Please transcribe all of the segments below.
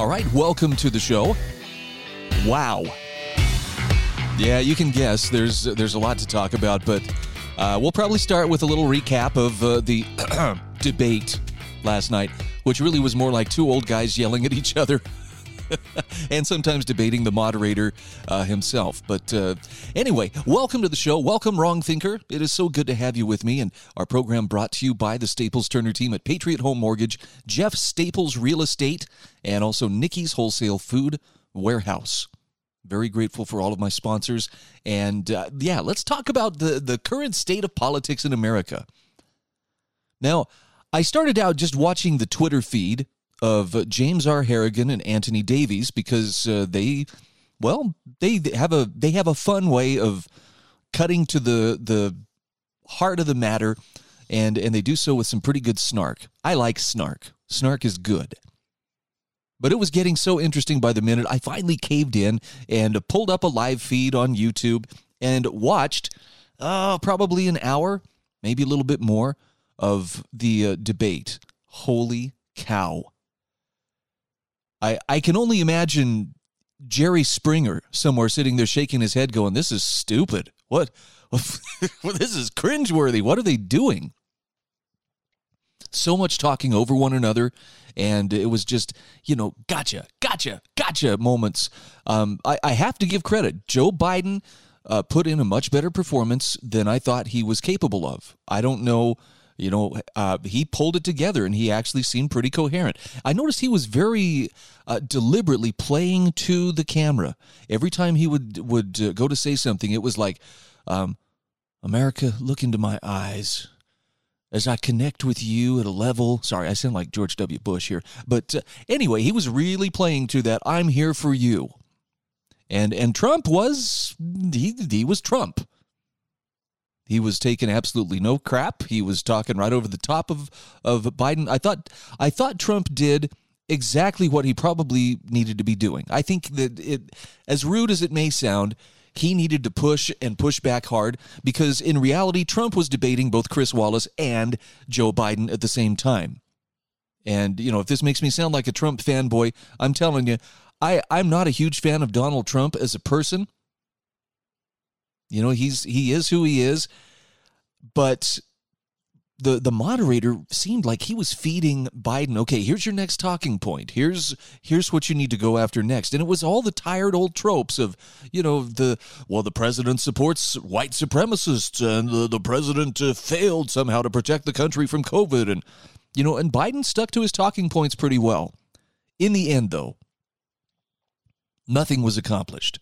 All right, welcome to the show. Wow. Yeah, you can guess. There's there's a lot to talk about, but uh, we'll probably start with a little recap of uh, the debate last night, which really was more like two old guys yelling at each other. and sometimes debating the moderator uh, himself. But uh, anyway, welcome to the show. Welcome, Wrong Thinker. It is so good to have you with me. And our program brought to you by the Staples Turner team at Patriot Home Mortgage, Jeff Staples Real Estate, and also Nikki's Wholesale Food Warehouse. Very grateful for all of my sponsors. And uh, yeah, let's talk about the, the current state of politics in America. Now, I started out just watching the Twitter feed of James R. Harrigan and Anthony Davies because uh, they, well, they have a they have a fun way of cutting to the the heart of the matter, and and they do so with some pretty good snark. I like snark. Snark is good. But it was getting so interesting by the minute. I finally caved in and pulled up a live feed on YouTube and watched, uh, probably an hour, maybe a little bit more, of the uh, debate. Holy cow! I I can only imagine Jerry Springer somewhere sitting there shaking his head, going, "This is stupid. What? this is cringeworthy. What are they doing?" So much talking over one another, and it was just, you know, gotcha, gotcha, gotcha moments. Um, I, I have to give credit. Joe Biden uh, put in a much better performance than I thought he was capable of. I don't know you know, uh, he pulled it together and he actually seemed pretty coherent. I noticed he was very uh, deliberately playing to the camera. Every time he would would uh, go to say something, it was like, um, "America, look into my eyes." As I connect with you at a level, sorry, I sound like George W. Bush here, but uh, anyway, he was really playing to that. I'm here for you, and and Trump was he he was Trump he was taking absolutely no crap. He was talking right over the top of of Biden. I thought I thought Trump did exactly what he probably needed to be doing. I think that it as rude as it may sound, he needed to push and push back hard because in reality Trump was debating both Chris Wallace and Joe Biden at the same time. And you know, if this makes me sound like a Trump fanboy, I'm telling you, I I'm not a huge fan of Donald Trump as a person. You know, he's he is who he is, but the the moderator seemed like he was feeding Biden, okay, here's your next talking point. Here's here's what you need to go after next. And it was all the tired old tropes of, you know, the well, the president supports white supremacists and the, the president uh, failed somehow to protect the country from COVID and you know, and Biden stuck to his talking points pretty well. In the end though, nothing was accomplished.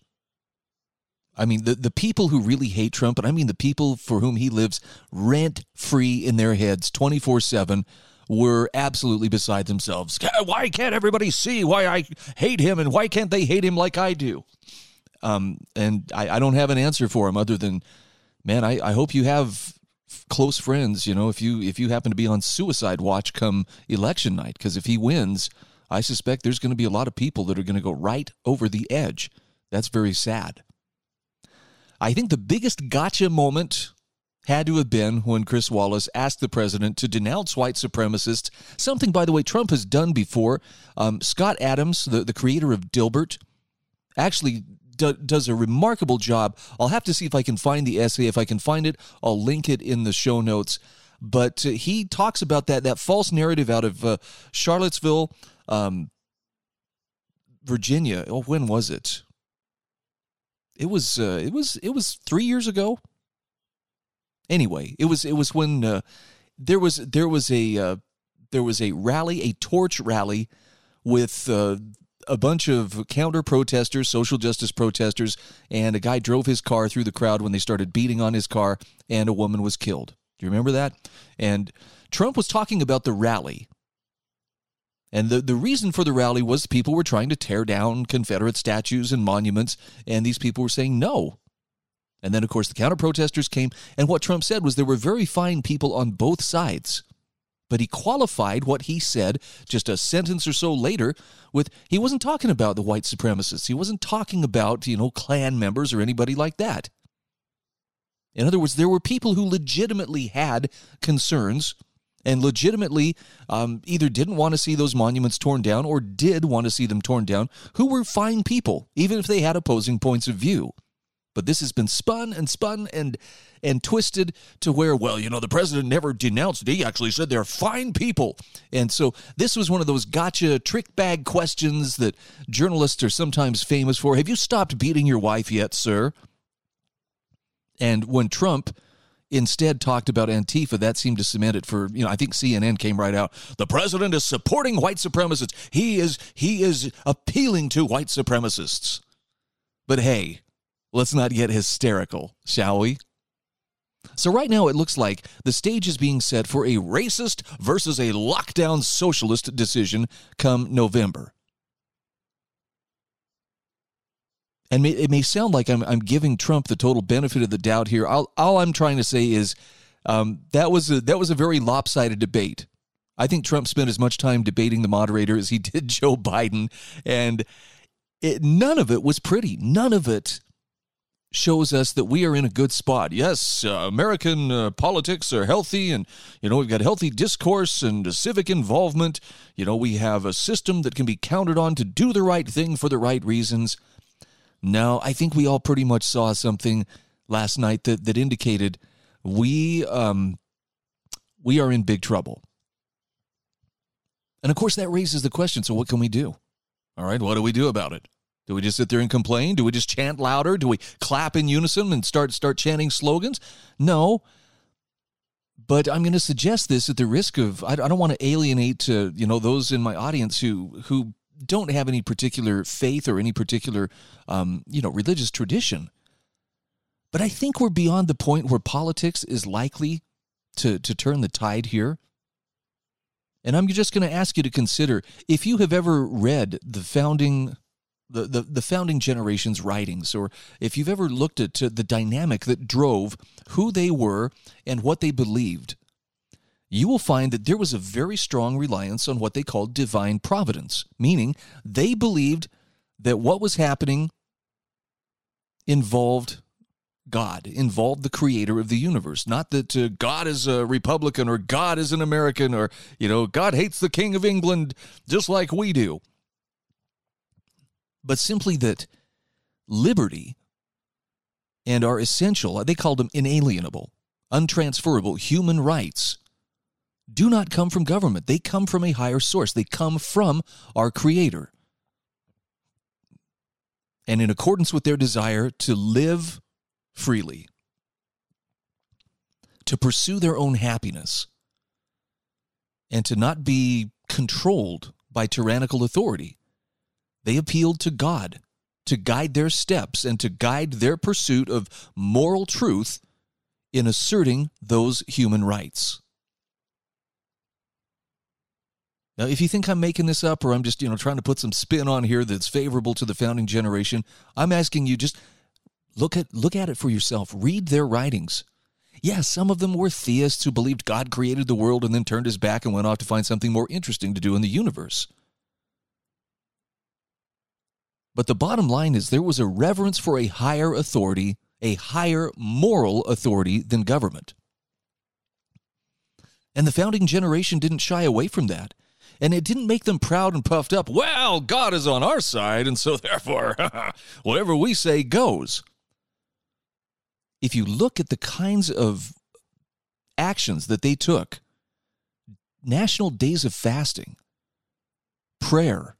I mean, the, the people who really hate Trump, and I mean the people for whom he lives rent free in their heads 24 7, were absolutely beside themselves. Why can't everybody see why I hate him and why can't they hate him like I do? Um, and I, I don't have an answer for him other than, man, I, I hope you have close friends. You know, if you if you happen to be on suicide watch come election night, because if he wins, I suspect there's going to be a lot of people that are going to go right over the edge. That's very sad. I think the biggest gotcha moment had to have been when Chris Wallace asked the president to denounce white supremacists, something, by the way, Trump has done before. Um, Scott Adams, the, the creator of Dilbert, actually do, does a remarkable job. I'll have to see if I can find the essay. If I can find it, I'll link it in the show notes. But uh, he talks about that, that false narrative out of uh, Charlottesville, um, Virginia. Oh, when was it? It was uh, it was it was three years ago. Anyway, it was it was when uh, there was there was a uh, there was a rally, a torch rally, with uh, a bunch of counter protesters, social justice protesters, and a guy drove his car through the crowd when they started beating on his car, and a woman was killed. Do you remember that? And Trump was talking about the rally. And the, the reason for the rally was people were trying to tear down Confederate statues and monuments, and these people were saying no. And then, of course, the counter protesters came, and what Trump said was there were very fine people on both sides. But he qualified what he said just a sentence or so later with he wasn't talking about the white supremacists. He wasn't talking about, you know, Klan members or anybody like that. In other words, there were people who legitimately had concerns and legitimately um, either didn't want to see those monuments torn down or did want to see them torn down, who were fine people, even if they had opposing points of view. But this has been spun and spun and and twisted to where, well, you know, the president never denounced it. He actually said they're fine people. And so this was one of those gotcha trick bag questions that journalists are sometimes famous for. Have you stopped beating your wife yet, sir? And when Trump instead talked about Antifa, that seemed to cement it for, you know, I think CNN came right out. The president is supporting white supremacists. He is he is appealing to white supremacists. But hey, let's not get hysterical, shall we? So, right now, it looks like the stage is being set for a racist versus a lockdown socialist decision come November. And it may sound like I'm, I'm giving Trump the total benefit of the doubt here. I'll, all I'm trying to say is um, that was a, that was a very lopsided debate. I think Trump spent as much time debating the moderator as he did Joe Biden, and it, none of it was pretty. None of it shows us that we are in a good spot. Yes, uh, American uh, politics are healthy, and you know we've got healthy discourse and civic involvement. You know we have a system that can be counted on to do the right thing for the right reasons. No, I think we all pretty much saw something last night that that indicated we um, we are in big trouble. And of course, that raises the question: so what can we do? All right, what do we do about it? Do we just sit there and complain? Do we just chant louder? Do we clap in unison and start start chanting slogans? No. But I'm going to suggest this at the risk of I don't want to alienate to you know those in my audience who who don't have any particular faith or any particular um, you know religious tradition. But I think we're beyond the point where politics is likely to to turn the tide here. And I'm just going to ask you to consider if you have ever read the founding the, the, the founding generation's writings, or if you've ever looked at the dynamic that drove who they were and what they believed, you will find that there was a very strong reliance on what they called divine providence, meaning they believed that what was happening involved God, involved the creator of the universe. Not that uh, God is a Republican or God is an American or, you know, God hates the King of England just like we do but simply that liberty and our essential, they called them inalienable, untransferable human rights, do not come from government. They come from a higher source, they come from our Creator. And in accordance with their desire to live freely, to pursue their own happiness, and to not be controlled by tyrannical authority. They appealed to God to guide their steps and to guide their pursuit of moral truth in asserting those human rights. Now, if you think I'm making this up or I'm just, you know, trying to put some spin on here that's favorable to the founding generation, I'm asking you just look at look at it for yourself. Read their writings. Yes, some of them were theists who believed God created the world and then turned his back and went off to find something more interesting to do in the universe. But the bottom line is there was a reverence for a higher authority, a higher moral authority than government. And the founding generation didn't shy away from that. And it didn't make them proud and puffed up. Well, God is on our side, and so therefore, whatever we say goes. If you look at the kinds of actions that they took, national days of fasting, prayer,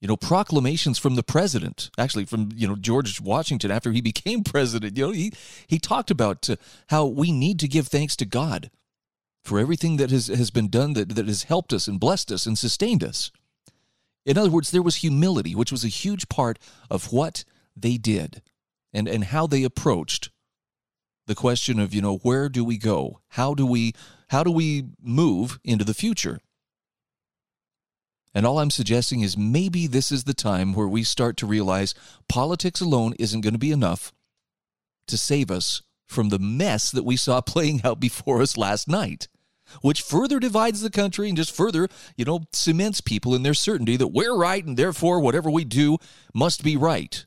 you know, proclamations from the president, actually from, you know, George Washington after he became president. You know, he, he talked about uh, how we need to give thanks to God for everything that has, has been done that, that has helped us and blessed us and sustained us. In other words, there was humility, which was a huge part of what they did and, and how they approached the question of, you know, where do we go? How do we how do we move into the future? And all I'm suggesting is maybe this is the time where we start to realize politics alone isn't going to be enough to save us from the mess that we saw playing out before us last night, which further divides the country and just further, you know, cements people in their certainty that we're right and therefore whatever we do must be right.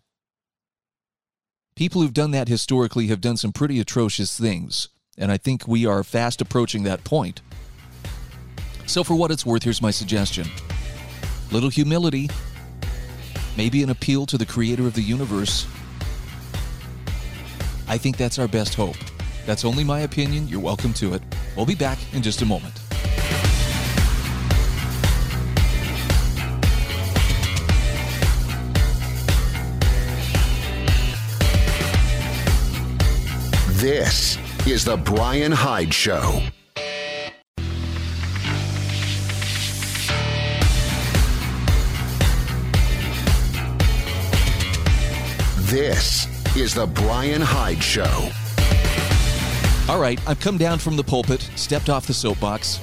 People who've done that historically have done some pretty atrocious things, and I think we are fast approaching that point. So, for what it's worth, here's my suggestion little humility, maybe an appeal to the creator of the universe. I think that's our best hope. That's only my opinion. You're welcome to it. We'll be back in just a moment. This is The Brian Hyde Show. This is The Brian Hyde Show. All right, I've come down from the pulpit, stepped off the soapbox.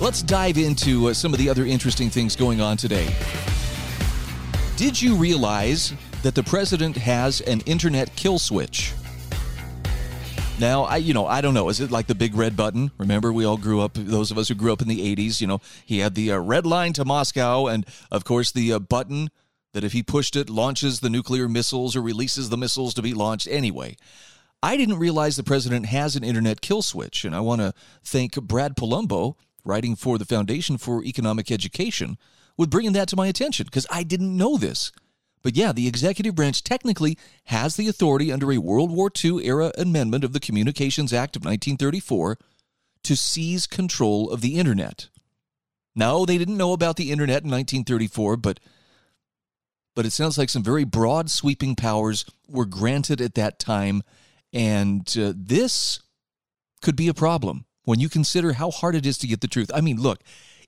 Let's dive into uh, some of the other interesting things going on today. Did you realize that the president has an internet kill switch? Now, I you know, I don't know. Is it like the big red button? Remember, we all grew up. Those of us who grew up in the '80s, you know, he had the uh, red line to Moscow, and of course the uh, button that if he pushed it, launches the nuclear missiles or releases the missiles to be launched anyway. I didn't realize the president has an internet kill switch, and I want to thank Brad Polumbo, writing for the Foundation for Economic Education, with bringing that to my attention because I didn't know this. But yeah, the executive branch technically has the authority under a World War II era amendment of the Communications Act of 1934 to seize control of the internet. No, they didn't know about the internet in 1934, but but it sounds like some very broad, sweeping powers were granted at that time. And uh, this could be a problem when you consider how hard it is to get the truth. I mean, look,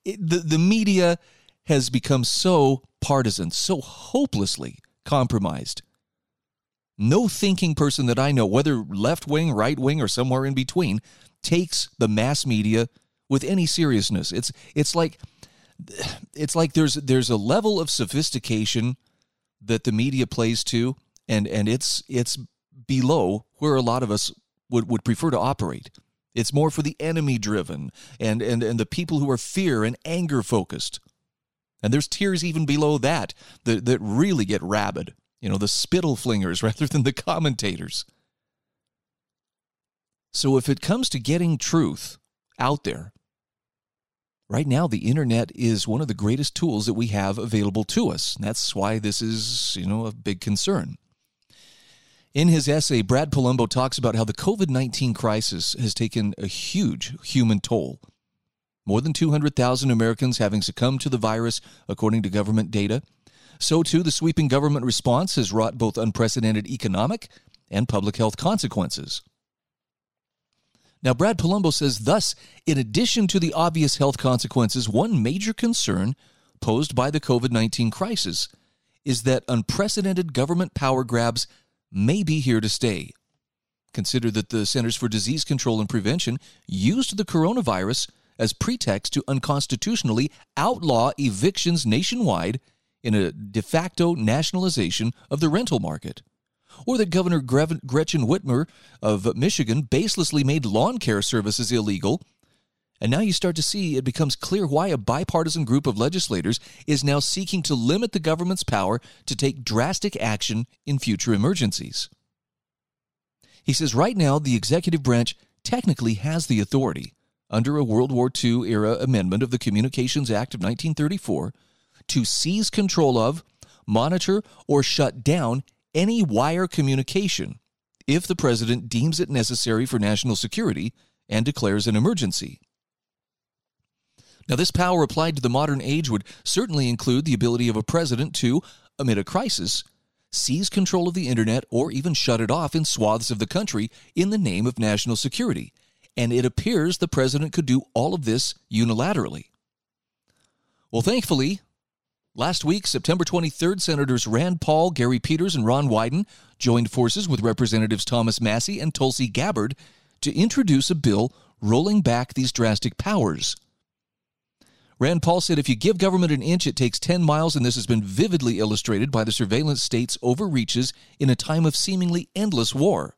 it, the, the media has become so partisan, so hopelessly compromised. No thinking person that I know, whether left wing, right wing, or somewhere in between, takes the mass media with any seriousness. It's it's like it's like there's there's a level of sophistication that the media plays to, and and it's it's below where a lot of us would, would prefer to operate. It's more for the enemy driven and, and, and the people who are fear and anger focused. And there's tiers even below that, that that really get rabid. You know, the spittle flingers rather than the commentators. So if it comes to getting truth out there, Right now, the internet is one of the greatest tools that we have available to us. That's why this is, you know, a big concern. In his essay, Brad Polumbo talks about how the COVID 19 crisis has taken a huge human toll. More than 200,000 Americans having succumbed to the virus, according to government data. So, too, the sweeping government response has wrought both unprecedented economic and public health consequences. Now, Brad Polumbo says, thus, in addition to the obvious health consequences, one major concern posed by the COVID 19 crisis is that unprecedented government power grabs may be here to stay. Consider that the Centers for Disease Control and Prevention used the coronavirus as pretext to unconstitutionally outlaw evictions nationwide in a de facto nationalization of the rental market or that Governor Gretchen Whitmer of Michigan baselessly made lawn care services illegal. And now you start to see it becomes clear why a bipartisan group of legislators is now seeking to limit the government's power to take drastic action in future emergencies. He says right now the executive branch technically has the authority, under a World War II era amendment of the Communications Act of 1934, to seize control of, monitor, or shut down any wire communication if the president deems it necessary for national security and declares an emergency. Now, this power applied to the modern age would certainly include the ability of a president to, amid a crisis, seize control of the internet or even shut it off in swaths of the country in the name of national security. And it appears the president could do all of this unilaterally. Well, thankfully, Last week, September 23rd, Senators Rand Paul, Gary Peters, and Ron Wyden joined forces with Representatives Thomas Massie and Tulsi Gabbard to introduce a bill rolling back these drastic powers. Rand Paul said if you give government an inch, it takes 10 miles, and this has been vividly illustrated by the surveillance state's overreaches in a time of seemingly endless war.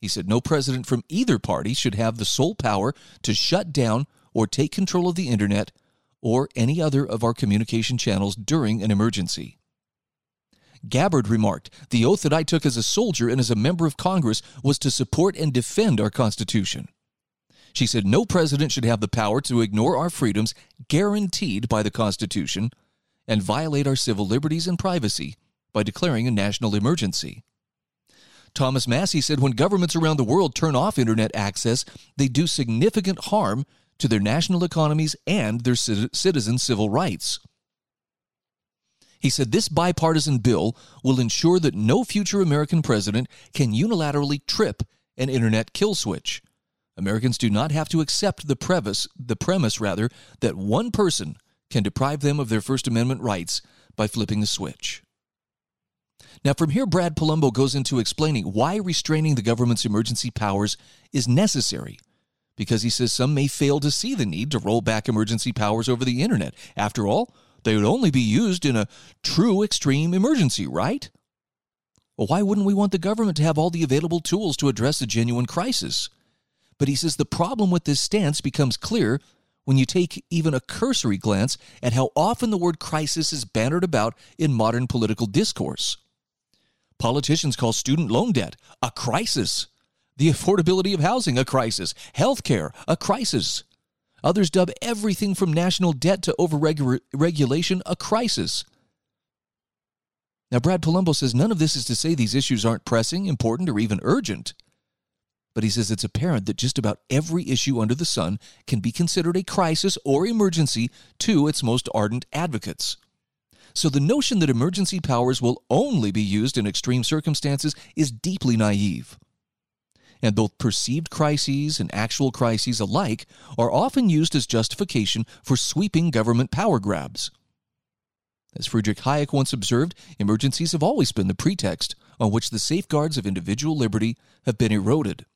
He said no president from either party should have the sole power to shut down or take control of the internet or any other of our communication channels during an emergency. Gabbard remarked, The oath that I took as a soldier and as a member of Congress was to support and defend our Constitution. She said no president should have the power to ignore our freedoms guaranteed by the Constitution and violate our civil liberties and privacy by declaring a national emergency. Thomas Massie said when governments around the world turn off internet access, they do significant harm to their national economies and their citizens' civil rights. He said this bipartisan bill will ensure that no future American president can unilaterally trip an internet kill switch. Americans do not have to accept the premise, the premise rather, that one person can deprive them of their First Amendment rights by flipping the switch. Now, from here, Brad Polumbo goes into explaining why restraining the government's emergency powers is necessary. Because he says some may fail to see the need to roll back emergency powers over the internet. After all, they would only be used in a true extreme emergency, right? Well, why wouldn't we want the government to have all the available tools to address a genuine crisis? But he says the problem with this stance becomes clear when you take even a cursory glance at how often the word crisis is bannered about in modern political discourse. Politicians call student loan debt a crisis, the affordability of housing a crisis, healthcare a crisis. Others dub everything from national debt to overregulation a crisis. Now, Brad Polumbo says none of this is to say these issues aren't pressing, important, or even urgent. But he says it's apparent that just about every issue under the sun can be considered a crisis or emergency to its most ardent advocates. So the notion that emergency powers will only be used in extreme circumstances is deeply naive. And both perceived crises and actual crises alike are often used as justification for sweeping government power grabs. As Friedrich Hayek once observed, emergencies have always been the pretext on which the safeguards of individual liberty have been eroded.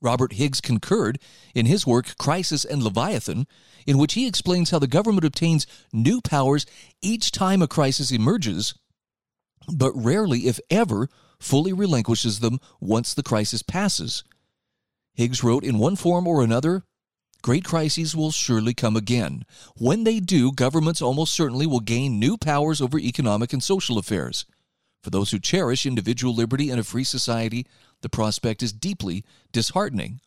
Robert Higgs concurred in his work Crisis and Leviathan, in which he explains how the government obtains new powers each time a crisis emerges, but rarely, if ever, fully relinquishes them once the crisis passes. Higgs wrote, In one form or another, great crises will surely come again. When they do, governments almost certainly will gain new powers over economic and social affairs. For those who cherish individual liberty in a free society, the prospect is deeply disheartening.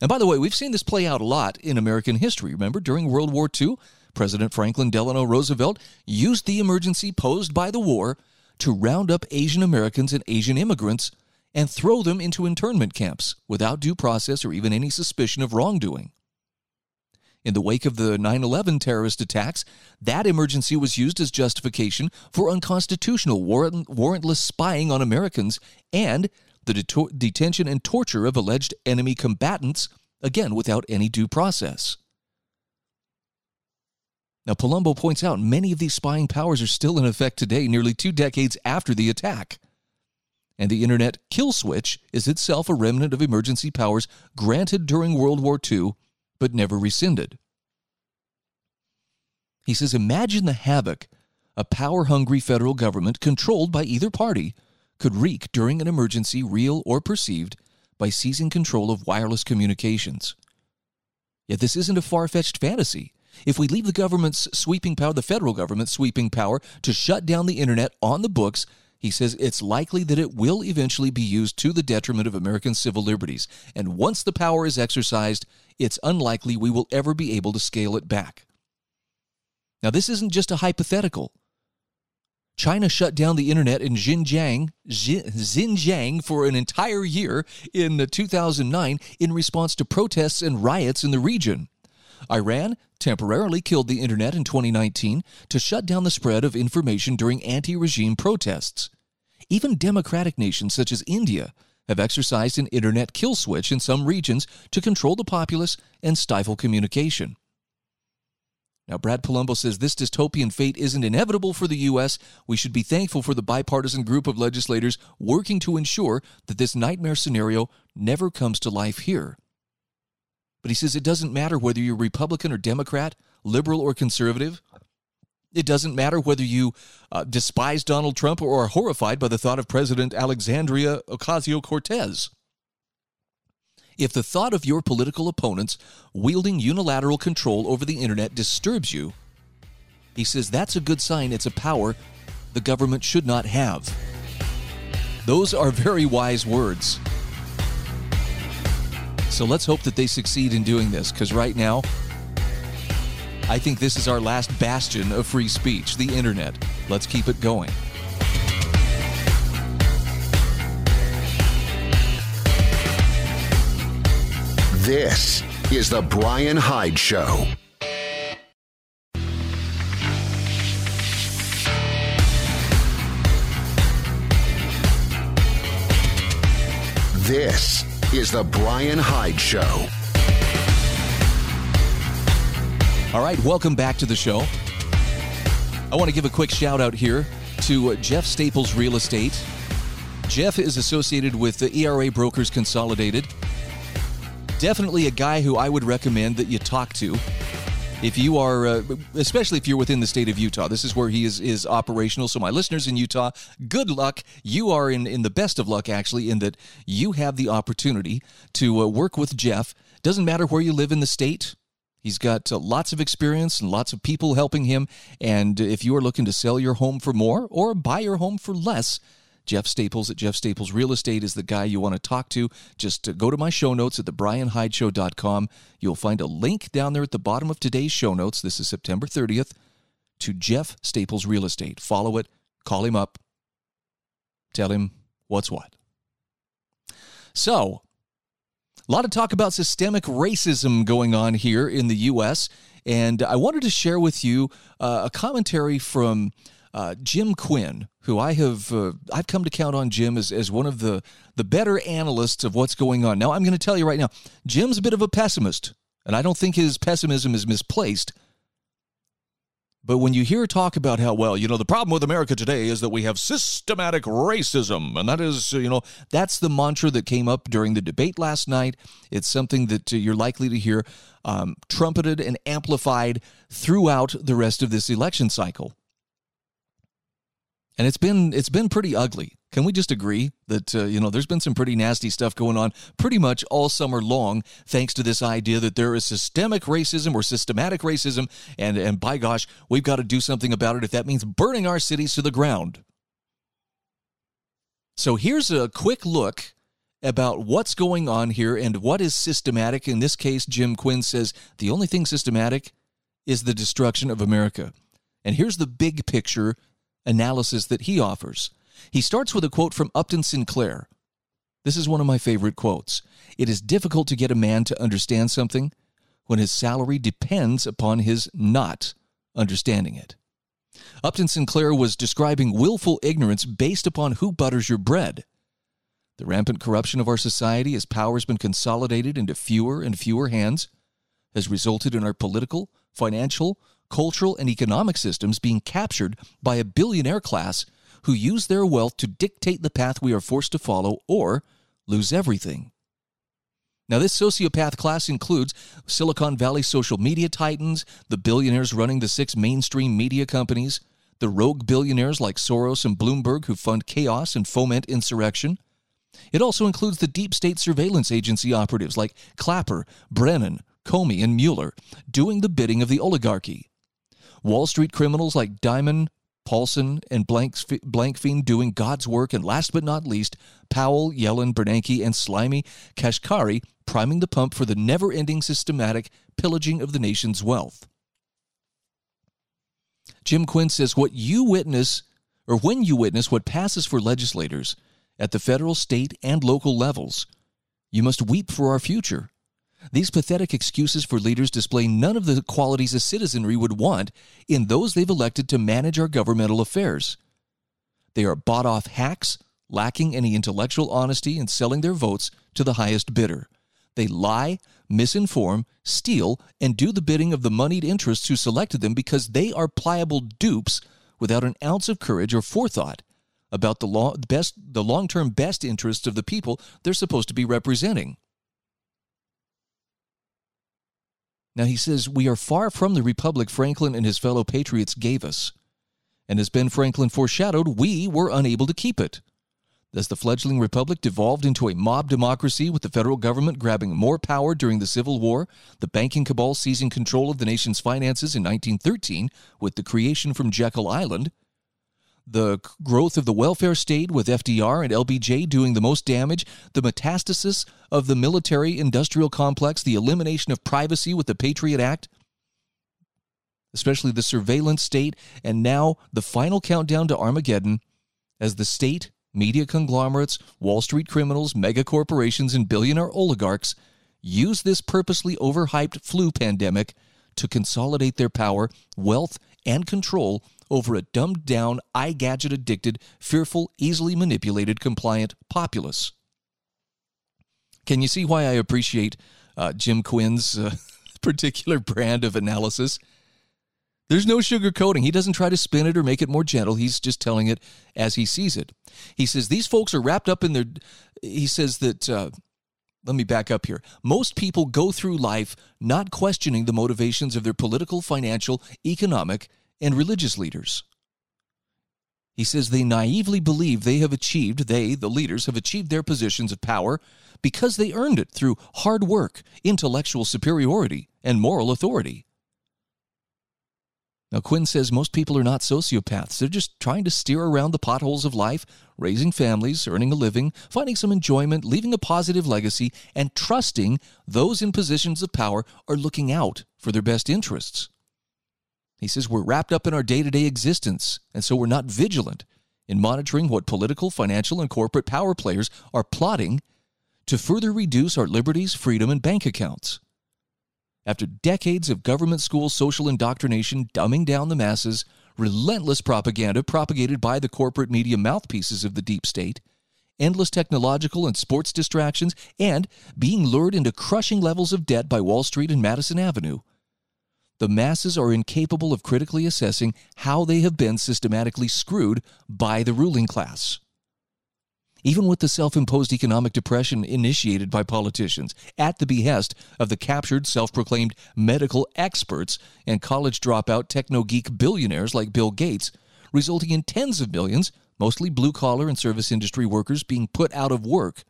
And by the way, we've seen this play out a lot in American history. Remember, during World War II, President Franklin Delano Roosevelt used the emergency posed by the war to round up Asian Americans and Asian immigrants and throw them into internment camps without due process or even any suspicion of wrongdoing. In the wake of the 9 11 terrorist attacks, that emergency was used as justification for unconstitutional warrant- warrantless spying on Americans and the det- detention and torture of alleged enemy combatants, again without any due process. Now, Polumbo points out many of these spying powers are still in effect today, nearly two decades after the attack. And the Internet kill switch is itself a remnant of emergency powers granted during World War II but never rescinded. He says, Imagine the havoc a power hungry federal government controlled by either party could wreak during an emergency, real or perceived, by seizing control of wireless communications. Yet this isn't a far fetched fantasy. If we leave the government's sweeping power, the federal government's sweeping power, to shut down the internet on the books, he says it's likely that it will eventually be used to the detriment of American civil liberties. And once the power is exercised, it's unlikely we will ever be able to scale it back. Now, this isn't just a hypothetical. China shut down the internet in Xinjiang, Xinjiang for an entire year in 2009 in response to protests and riots in the region. Iran temporarily killed the internet in 2019 to shut down the spread of information during anti regime protests. Even democratic nations such as India have exercised an internet kill switch in some regions to control the populace and stifle communication. Now, Brad Polumbo says this dystopian fate isn't inevitable for the U.S. We should be thankful for the bipartisan group of legislators working to ensure that this nightmare scenario never comes to life here. But he says it doesn't matter whether you're Republican or Democrat, liberal or conservative. It doesn't matter whether you uh, despise Donald Trump or are horrified by the thought of President Alexandria Ocasio Cortez. If the thought of your political opponents wielding unilateral control over the internet disturbs you, he says that's a good sign it's a power the government should not have. Those are very wise words. So let's hope that they succeed in doing this because right now, I think this is our last bastion of free speech, the internet. Let's keep it going. This is The Brian Hyde Show. This is The Brian Hyde Show. All right, welcome back to the show. I want to give a quick shout out here to uh, Jeff Staples Real Estate. Jeff is associated with the ERA Brokers Consolidated. Definitely a guy who I would recommend that you talk to if you are, uh, especially if you're within the state of Utah, this is where he is is operational. So my listeners in Utah, good luck. You are in in the best of luck actually, in that you have the opportunity to uh, work with Jeff. Doesn't matter where you live in the state. He's got uh, lots of experience and lots of people helping him. And if you are looking to sell your home for more or buy your home for less, Jeff Staples at Jeff Staples Real Estate is the guy you want to talk to. Just uh, go to my show notes at thebrianhydeshow.com. You'll find a link down there at the bottom of today's show notes. This is September 30th to Jeff Staples Real Estate. Follow it, call him up, tell him what's what. So, a lot of talk about systemic racism going on here in the U.S., and I wanted to share with you uh, a commentary from uh, Jim Quinn, who I have uh, I've come to count on Jim as, as one of the the better analysts of what's going on. Now I'm going to tell you right now, Jim's a bit of a pessimist, and I don't think his pessimism is misplaced. But when you hear talk about how well, you know, the problem with America today is that we have systematic racism, and that is, you know, that's the mantra that came up during the debate last night. It's something that uh, you're likely to hear um, trumpeted and amplified throughout the rest of this election cycle and it's been it's been pretty ugly. Can we just agree that uh, you know there's been some pretty nasty stuff going on pretty much all summer long, thanks to this idea that there is systemic racism or systematic racism, and and by gosh, we've got to do something about it if that means burning our cities to the ground. So here's a quick look about what's going on here and what is systematic. In this case, Jim Quinn says the only thing systematic is the destruction of America. And here's the big picture analysis that he offers. He starts with a quote from Upton Sinclair. This is one of my favorite quotes. It is difficult to get a man to understand something when his salary depends upon his not understanding it. Upton Sinclair was describing willful ignorance based upon who butters your bread. The rampant corruption of our society as power has been consolidated into fewer and fewer hands has resulted in our political, financial, cultural, and economic systems being captured by a billionaire class who use their wealth to dictate the path we are forced to follow or lose everything. Now, this sociopath class includes Silicon Valley social media titans, the billionaires running the six mainstream media companies, the rogue billionaires like Soros and Bloomberg who fund chaos and foment insurrection. It also includes the deep state surveillance agency operatives like Clapper, Brennan, Comey, and Mueller doing the bidding of the oligarchy. Wall Street criminals like Dimon, Paulson, and Blankfein doing God's work, and last but not least, Powell, Yellen, Bernanke, and slimy Kashkari priming the pump for the never ending systematic pillaging of the nation's wealth. Jim Quinn says what you witness, or when you witness what passes for legislators at the federal, state, and local levels, you must weep for our future. These pathetic excuses for leaders display none of the qualities a citizenry would want in those they've elected to manage our governmental affairs. They are bought off hacks, lacking any intellectual honesty and selling their votes to the highest bidder. They lie, misinform, steal, and do the bidding of the moneyed interests who selected them because they are pliable dupes without an ounce of courage or forethought about the, long, best, the long-term best interests of the people they're supposed to be representing. Now he says, We are far from the republic Franklin and his fellow patriots gave us. And as Ben Franklin foreshadowed, we were unable to keep it. As the fledgling republic devolved into a mob democracy with the federal government grabbing more power during the Civil War, the banking cabal seizing control of the nation's finances in 1913 with the creation from Jekyll Island, the growth of the welfare state with FDR and LBJ doing the most damage, the metastasis of the military industrial complex, the elimination of privacy with the Patriot Act, especially the surveillance state, and now the final countdown to Armageddon as the state, media conglomerates, Wall Street criminals, mega corporations, and billionaire oligarchs use this purposely overhyped flu pandemic to consolidate their power, wealth, and control over a dumbed down, eye gadget addicted, fearful, easily manipulated, compliant populace. Can you see why I appreciate uh, Jim Quinn's uh, particular brand of analysis? There's no sugarcoating. He doesn't try to spin it or make it more gentle. He's just telling it as he sees it. He says these folks are wrapped up in their. He says that. Uh, let me back up here. Most people go through life not questioning the motivations of their political, financial, economic, and religious leaders. He says they naively believe they have achieved, they, the leaders, have achieved their positions of power because they earned it through hard work, intellectual superiority, and moral authority. Now, Quinn says most people are not sociopaths. They're just trying to steer around the potholes of life, raising families, earning a living, finding some enjoyment, leaving a positive legacy, and trusting those in positions of power are looking out for their best interests. He says we're wrapped up in our day to day existence, and so we're not vigilant in monitoring what political, financial, and corporate power players are plotting to further reduce our liberties, freedom, and bank accounts. After decades of government school social indoctrination dumbing down the masses, relentless propaganda propagated by the corporate media mouthpieces of the deep state, endless technological and sports distractions, and being lured into crushing levels of debt by Wall Street and Madison Avenue, the masses are incapable of critically assessing how they have been systematically screwed by the ruling class. Even with the self imposed economic depression initiated by politicians at the behest of the captured, self proclaimed medical experts and college dropout techno geek billionaires like Bill Gates, resulting in tens of millions, mostly blue collar and service industry workers, being put out of work,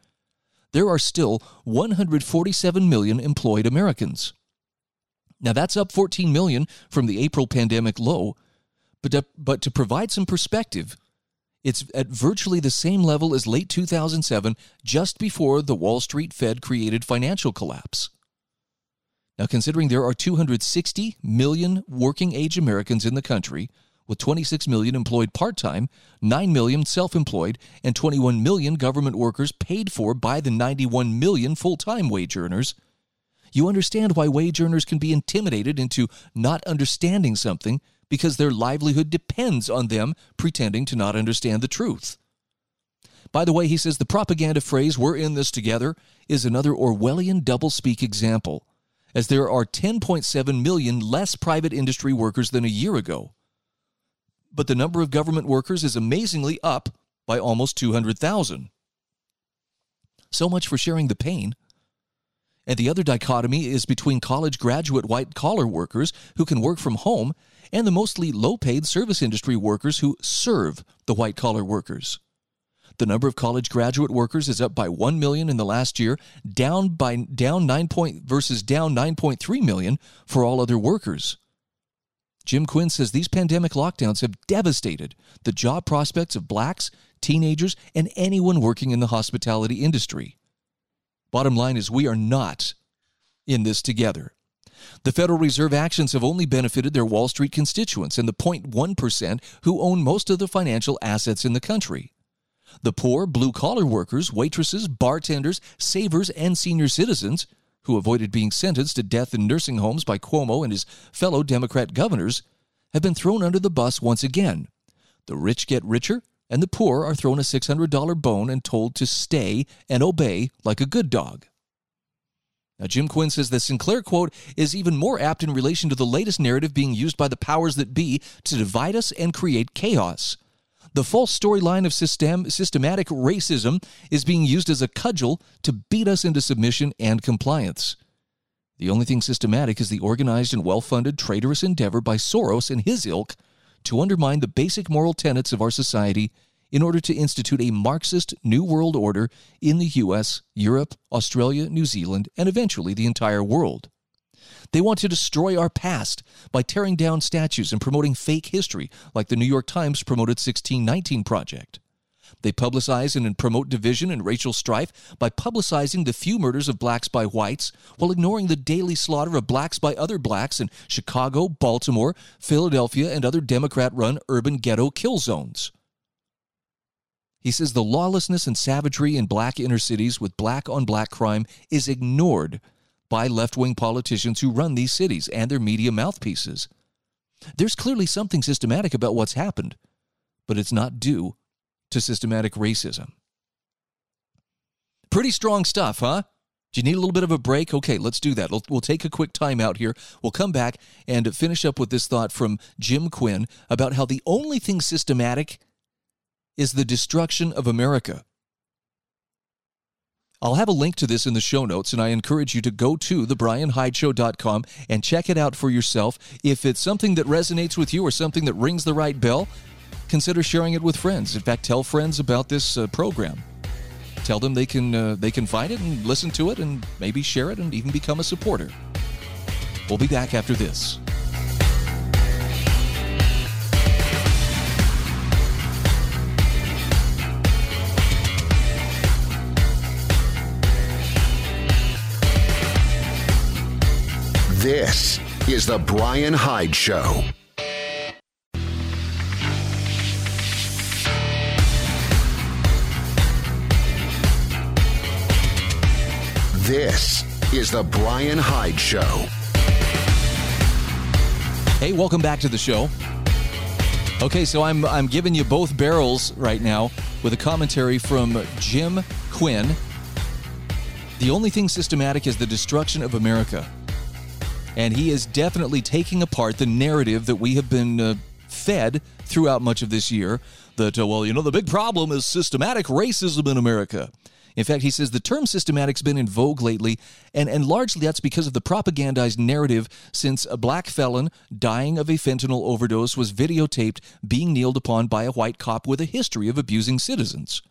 there are still 147 million employed Americans. Now that's up 14 million from the April pandemic low, but to, but to provide some perspective, it's at virtually the same level as late 2007, just before the Wall Street Fed created financial collapse. Now, considering there are 260 million working age Americans in the country, with 26 million employed part time, 9 million self employed, and 21 million government workers paid for by the 91 million full time wage earners, you understand why wage earners can be intimidated into not understanding something because their livelihood depends on them pretending to not understand the truth. By the way, he says the propaganda phrase, we're in this together, is another Orwellian doublespeak example, as there are 10.7 million less private industry workers than a year ago. But the number of government workers is amazingly up by almost 200,000. So much for sharing the pain. And the other dichotomy is between college graduate white collar workers who can work from home and the mostly low paid service industry workers who serve the white collar workers. The number of college graduate workers is up by 1 million in the last year, down by down 9 point versus down 9.3 million for all other workers. Jim Quinn says these pandemic lockdowns have devastated the job prospects of blacks, teenagers, and anyone working in the hospitality industry. Bottom line is, we are not in this together. The Federal Reserve actions have only benefited their Wall Street constituents and the 0.1% who own most of the financial assets in the country. The poor, blue collar workers, waitresses, bartenders, savers, and senior citizens who avoided being sentenced to death in nursing homes by Cuomo and his fellow Democrat governors have been thrown under the bus once again. The rich get richer, and the poor are thrown a $600 bone and told to stay and obey like a good dog. Now, Jim Quinn says the Sinclair quote is even more apt in relation to the latest narrative being used by the powers that be to divide us and create chaos. The false storyline of system, systematic racism is being used as a cudgel to beat us into submission and compliance. The only thing systematic is the organized and well funded traitorous endeavor by Soros and his ilk to undermine the basic moral tenets of our society in order to institute a Marxist New World Order in the US, Europe, Australia, New Zealand, and eventually the entire world. They want to destroy our past by tearing down statues and promoting fake history, like the New York Times promoted 1619 Project. They publicize and promote division and racial strife by publicizing the few murders of blacks by whites while ignoring the daily slaughter of blacks by other blacks in Chicago, Baltimore, Philadelphia, and other Democrat run urban ghetto kill zones. He says the lawlessness and savagery in black inner cities with black on black crime is ignored by left wing politicians who run these cities and their media mouthpieces. There's clearly something systematic about what's happened, but it's not due to systematic racism. Pretty strong stuff, huh? Do you need a little bit of a break? Okay, let's do that. We'll, we'll, take a quick time out here. We'll come back and finish up with this thought from Jim Quinn about how the only thing systematic is the destruction of America. I'll have a link to this in the show notes, and I encourage you to go to thebrianhydeshow.com and check it out for yourself. If it's something that resonates with you or something that rings the right bell, consider sharing it with friends. In fact, tell friends about this uh, program. Tell them they can uh, they can find it and listen to it, and maybe share it, and even become a supporter. We'll be back after this. This is the Brian Hyde Show. This is the Brian Hyde Show. Hey, welcome back to the show. Okay, so I'm I'm giving you both barrels right now with a commentary from Jim Quinn. The only thing systematic is the destruction of America. And he is definitely taking apart the narrative that we have been uh, fed throughout much of this year that, uh, well, you know, the big problem is systematic racism in America. In fact, he says the term systematic's been in vogue lately, and, and largely that's because of the propagandized narrative since a black felon dying of a fentanyl overdose was videotaped being kneeled upon by a white cop with a history of abusing citizens.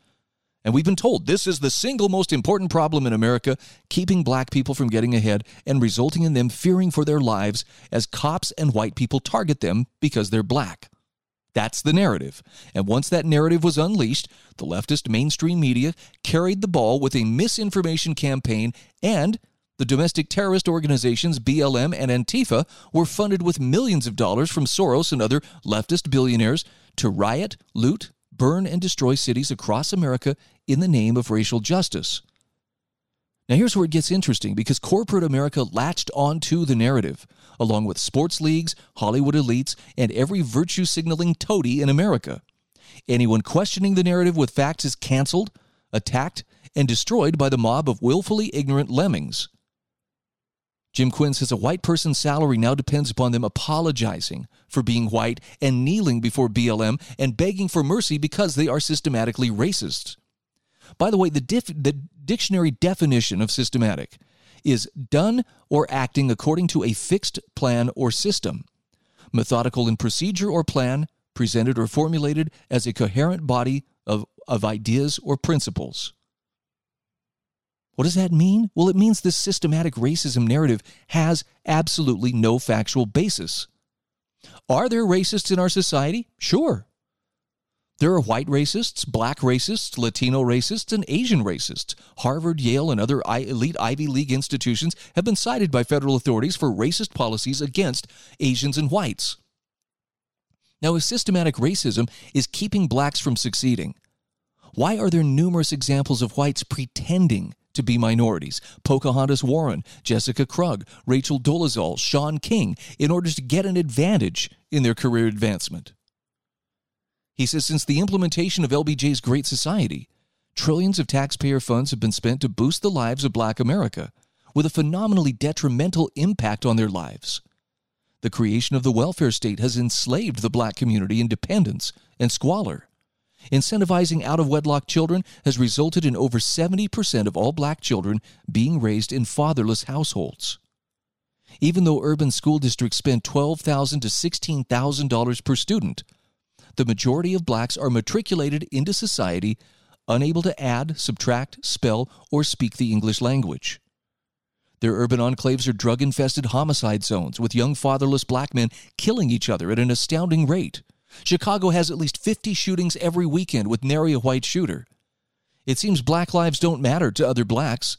And we've been told this is the single most important problem in America, keeping black people from getting ahead and resulting in them fearing for their lives as cops and white people target them because they're black. That's the narrative. And once that narrative was unleashed, the leftist mainstream media carried the ball with a misinformation campaign, and the domestic terrorist organizations BLM and Antifa were funded with millions of dollars from Soros and other leftist billionaires to riot, loot, burn and destroy cities across America in the name of racial justice. Now, here's where it gets interesting because corporate America latched onto the narrative, along with sports leagues, Hollywood elites, and every virtue signaling toady in America. Anyone questioning the narrative with facts is canceled, attacked, and destroyed by the mob of willfully ignorant lemmings. Jim Quinn says a white person's salary now depends upon them apologizing for being white and kneeling before BLM and begging for mercy because they are systematically racist. By the way, the, dif- the dictionary definition of systematic is done or acting according to a fixed plan or system, methodical in procedure or plan, presented or formulated as a coherent body of, of ideas or principles. What does that mean? Well, it means this systematic racism narrative has absolutely no factual basis. Are there racists in our society? Sure. There are white racists, black racists, Latino racists, and Asian racists. Harvard, Yale, and other elite Ivy League institutions have been cited by federal authorities for racist policies against Asians and whites. Now, if systematic racism is keeping blacks from succeeding, why are there numerous examples of whites pretending to be minorities Pocahontas Warren, Jessica Krug, Rachel Dolezal, Shaun King in order to get an advantage in their career advancement. He says since the implementation of LBJ's Great Society, trillions of taxpayer funds have been spent to boost the lives of black America, with a phenomenally detrimental impact on their lives. The creation of the welfare state has enslaved the black community in dependence and squalor. Incentivizing out of wedlock children has resulted in over 70% of all black children being raised in fatherless households. even though urban school districts spend 12,000 to $16,000 per student. The majority of blacks are matriculated into society unable to add, subtract, spell, or speak the English language. Their urban enclaves are drug infested homicide zones, with young fatherless black men killing each other at an astounding rate. Chicago has at least 50 shootings every weekend with nary a white shooter. It seems black lives don't matter to other blacks.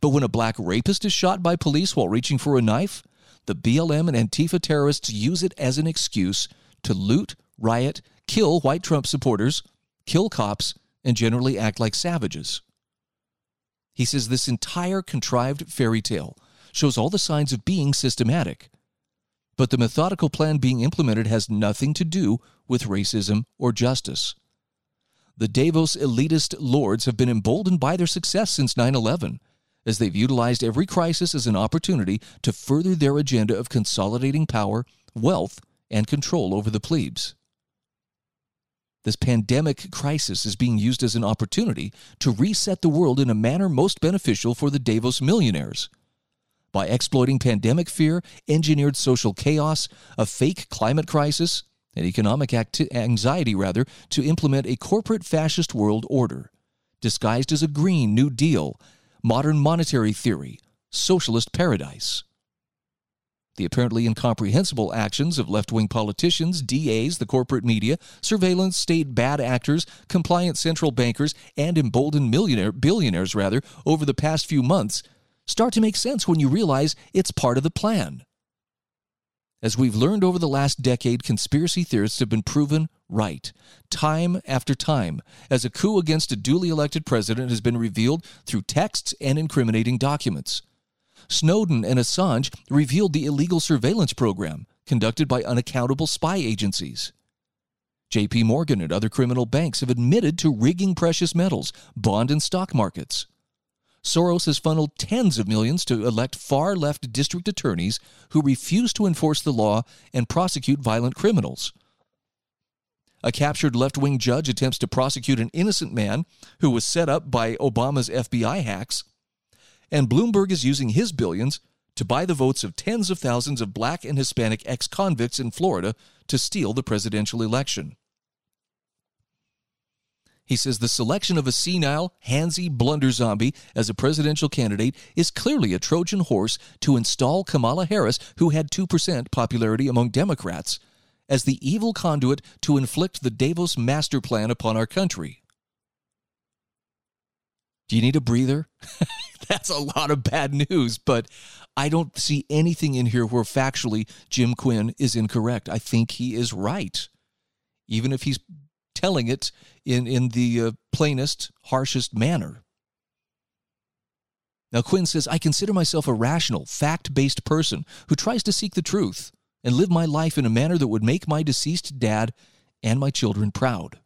But when a black rapist is shot by police while reaching for a knife, the BLM and Antifa terrorists use it as an excuse to loot, riot, kill white Trump supporters, kill cops, and generally act like savages. He says this entire contrived fairy tale shows all the signs of being systematic. But the methodical plan being implemented has nothing to do with racism or justice. The Davos elitist lords have been emboldened by their success since 9 11, as they've utilized every crisis as an opportunity to further their agenda of consolidating power, wealth, and control over the plebes. This pandemic crisis is being used as an opportunity to reset the world in a manner most beneficial for the Davos millionaires. By exploiting pandemic fear, engineered social chaos, a fake climate crisis, and economic acti- anxiety, rather, to implement a corporate fascist world order, disguised as a Green New Deal, modern monetary theory, socialist paradise. The apparently incomprehensible actions of left wing politicians, DAs, the corporate media, surveillance state bad actors, compliant central bankers, and emboldened millionaire, billionaires rather, over the past few months start to make sense when you realize it's part of the plan. As we've learned over the last decade, conspiracy theorists have been proven right, time after time, as a coup against a duly elected president has been revealed through texts and incriminating documents. Snowden and Assange revealed the illegal surveillance program conducted by unaccountable spy agencies. JP Morgan and other criminal banks have admitted to rigging precious metals, bond and stock markets. Soros has funneled tens of millions to elect far left district attorneys who refuse to enforce the law and prosecute violent criminals. A captured left wing judge attempts to prosecute an innocent man who was set up by Obama's FBI hacks and Bloomberg is using his billions to buy the votes of tens of thousands of black and Hispanic ex convicts in Florida to steal the presidential election. He says the selection of a senile, handsy blunder zombie as a presidential candidate is clearly a Trojan horse to install Kamala Harris, who had 2% popularity among Democrats, as the evil conduit to inflict the Davos master plan upon our country. Do you need a breather? That's a lot of bad news, but I don't see anything in here where factually Jim Quinn is incorrect. I think he is right, even if he's telling it in, in the uh, plainest, harshest manner. Now, Quinn says, I consider myself a rational, fact based person who tries to seek the truth and live my life in a manner that would make my deceased dad and my children proud.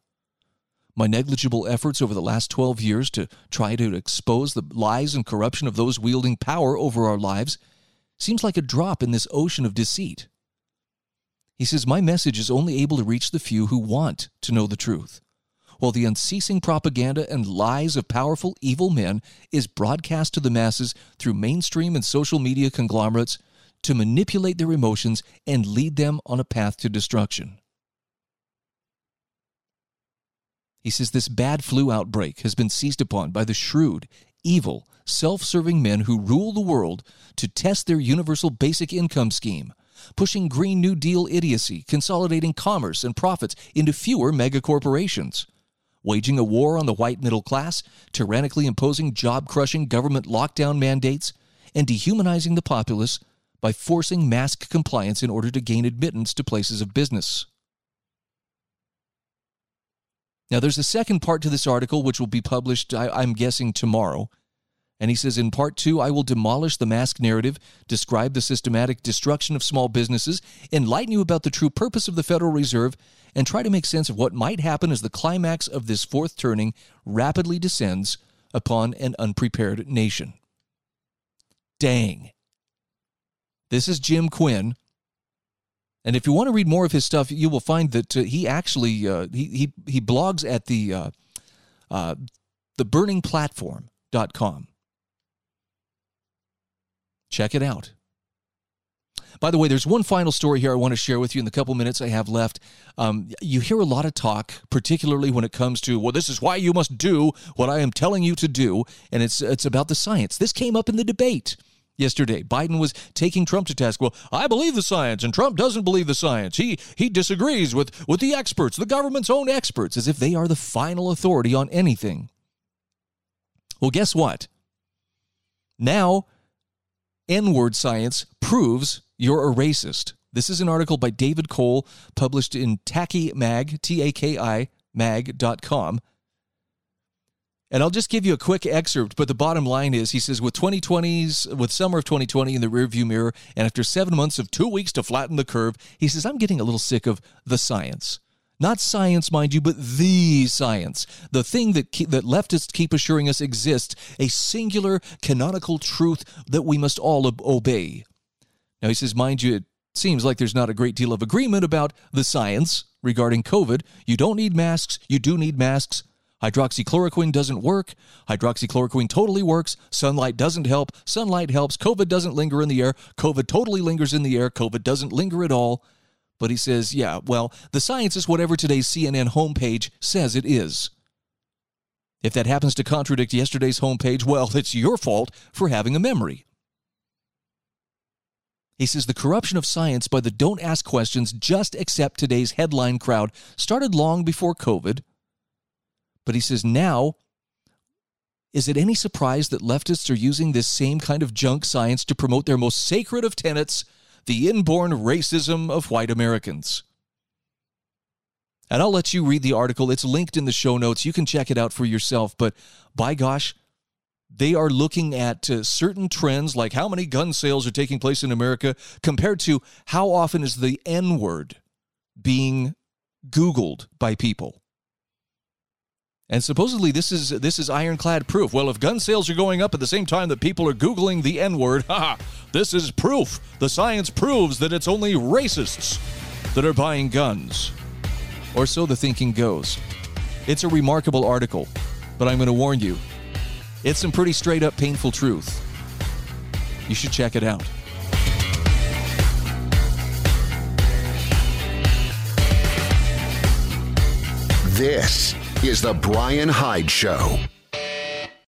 My negligible efforts over the last 12 years to try to expose the lies and corruption of those wielding power over our lives seems like a drop in this ocean of deceit. He says, My message is only able to reach the few who want to know the truth, while the unceasing propaganda and lies of powerful, evil men is broadcast to the masses through mainstream and social media conglomerates to manipulate their emotions and lead them on a path to destruction. He says this bad flu outbreak has been seized upon by the shrewd, evil, self serving men who rule the world to test their universal basic income scheme, pushing Green New Deal idiocy, consolidating commerce and profits into fewer megacorporations, waging a war on the white middle class, tyrannically imposing job crushing government lockdown mandates, and dehumanizing the populace by forcing mask compliance in order to gain admittance to places of business. Now, there's a second part to this article, which will be published, I, am guessing, tomorrow. And he says, in part two, I will demolish the mask narrative, describe the systematic destruction of small businesses, enlighten you about the true purpose of the Federal Reserve, and try to make sense of what might happen as the climax of this fourth turning rapidly descends upon an unprepared nation. Dang. This is Jim Quinn and if you want to read more of his stuff, you will find that uh, he actually uh, he, he he blogs at the uh, uh, the burningplatform.com. Check it out. By the way, there's one final story here I want to share with you in the couple minutes I have left. Um, you hear a lot of talk, particularly when it comes to, well, this is why you must do what I am telling you to do, and it's it's about the science. This came up in the debate yesterday. Biden was taking Trump to task. Well, I believe the science, and Trump doesn't believe the science. He he disagrees with with the experts, the government's own experts, as if they are the final authority on anything. Well, guess what? Now, N word science proves you're a racist. This is an article by David Cole published in Taki Mag, T A K I, mag.com. And I'll just give you a quick excerpt, but the bottom line is he says, with 2020s, with summer of 2020 in the rearview mirror, and after seven months of two weeks to flatten the curve, he says, I'm getting a little sick of the science. Not science, mind you, but the science. The thing that, that leftists keep assuring us exists, a singular canonical truth that we must all ob- obey. Now, he says, mind you, it seems like there's not a great deal of agreement about the science regarding COVID. You don't need masks, you do need masks. Hydroxychloroquine doesn't work. Hydroxychloroquine totally works. Sunlight doesn't help. Sunlight helps. COVID doesn't linger in the air. COVID totally lingers in the air. COVID doesn't linger at all. But he says, yeah, well, the science is whatever today's CNN homepage says it is. If that happens to contradict yesterday's homepage, well, it's your fault for having a memory. He says the corruption of science by the don't ask questions, just accept today's headline crowd started long before COVID. But he says now, is it any surprise that leftists are using this same kind of junk science to promote their most sacred of tenets the inborn racism of white Americans. And I'll let you read the article. It's linked in the show notes. You can check it out for yourself. But by gosh, they are looking at uh, certain trends like how many gun sales are taking place in America compared to how often is the N word being Googled by people. And supposedly this is this is ironclad proof. Well, if gun sales are going up at the same time that people are googling the N-word, this is proof. The science proves that it's only racists that are buying guns. Or so the thinking goes. It's a remarkable article, but I'm going to warn you. It's some pretty straight up painful truth. You should check it out. This is The Brian Hyde Show.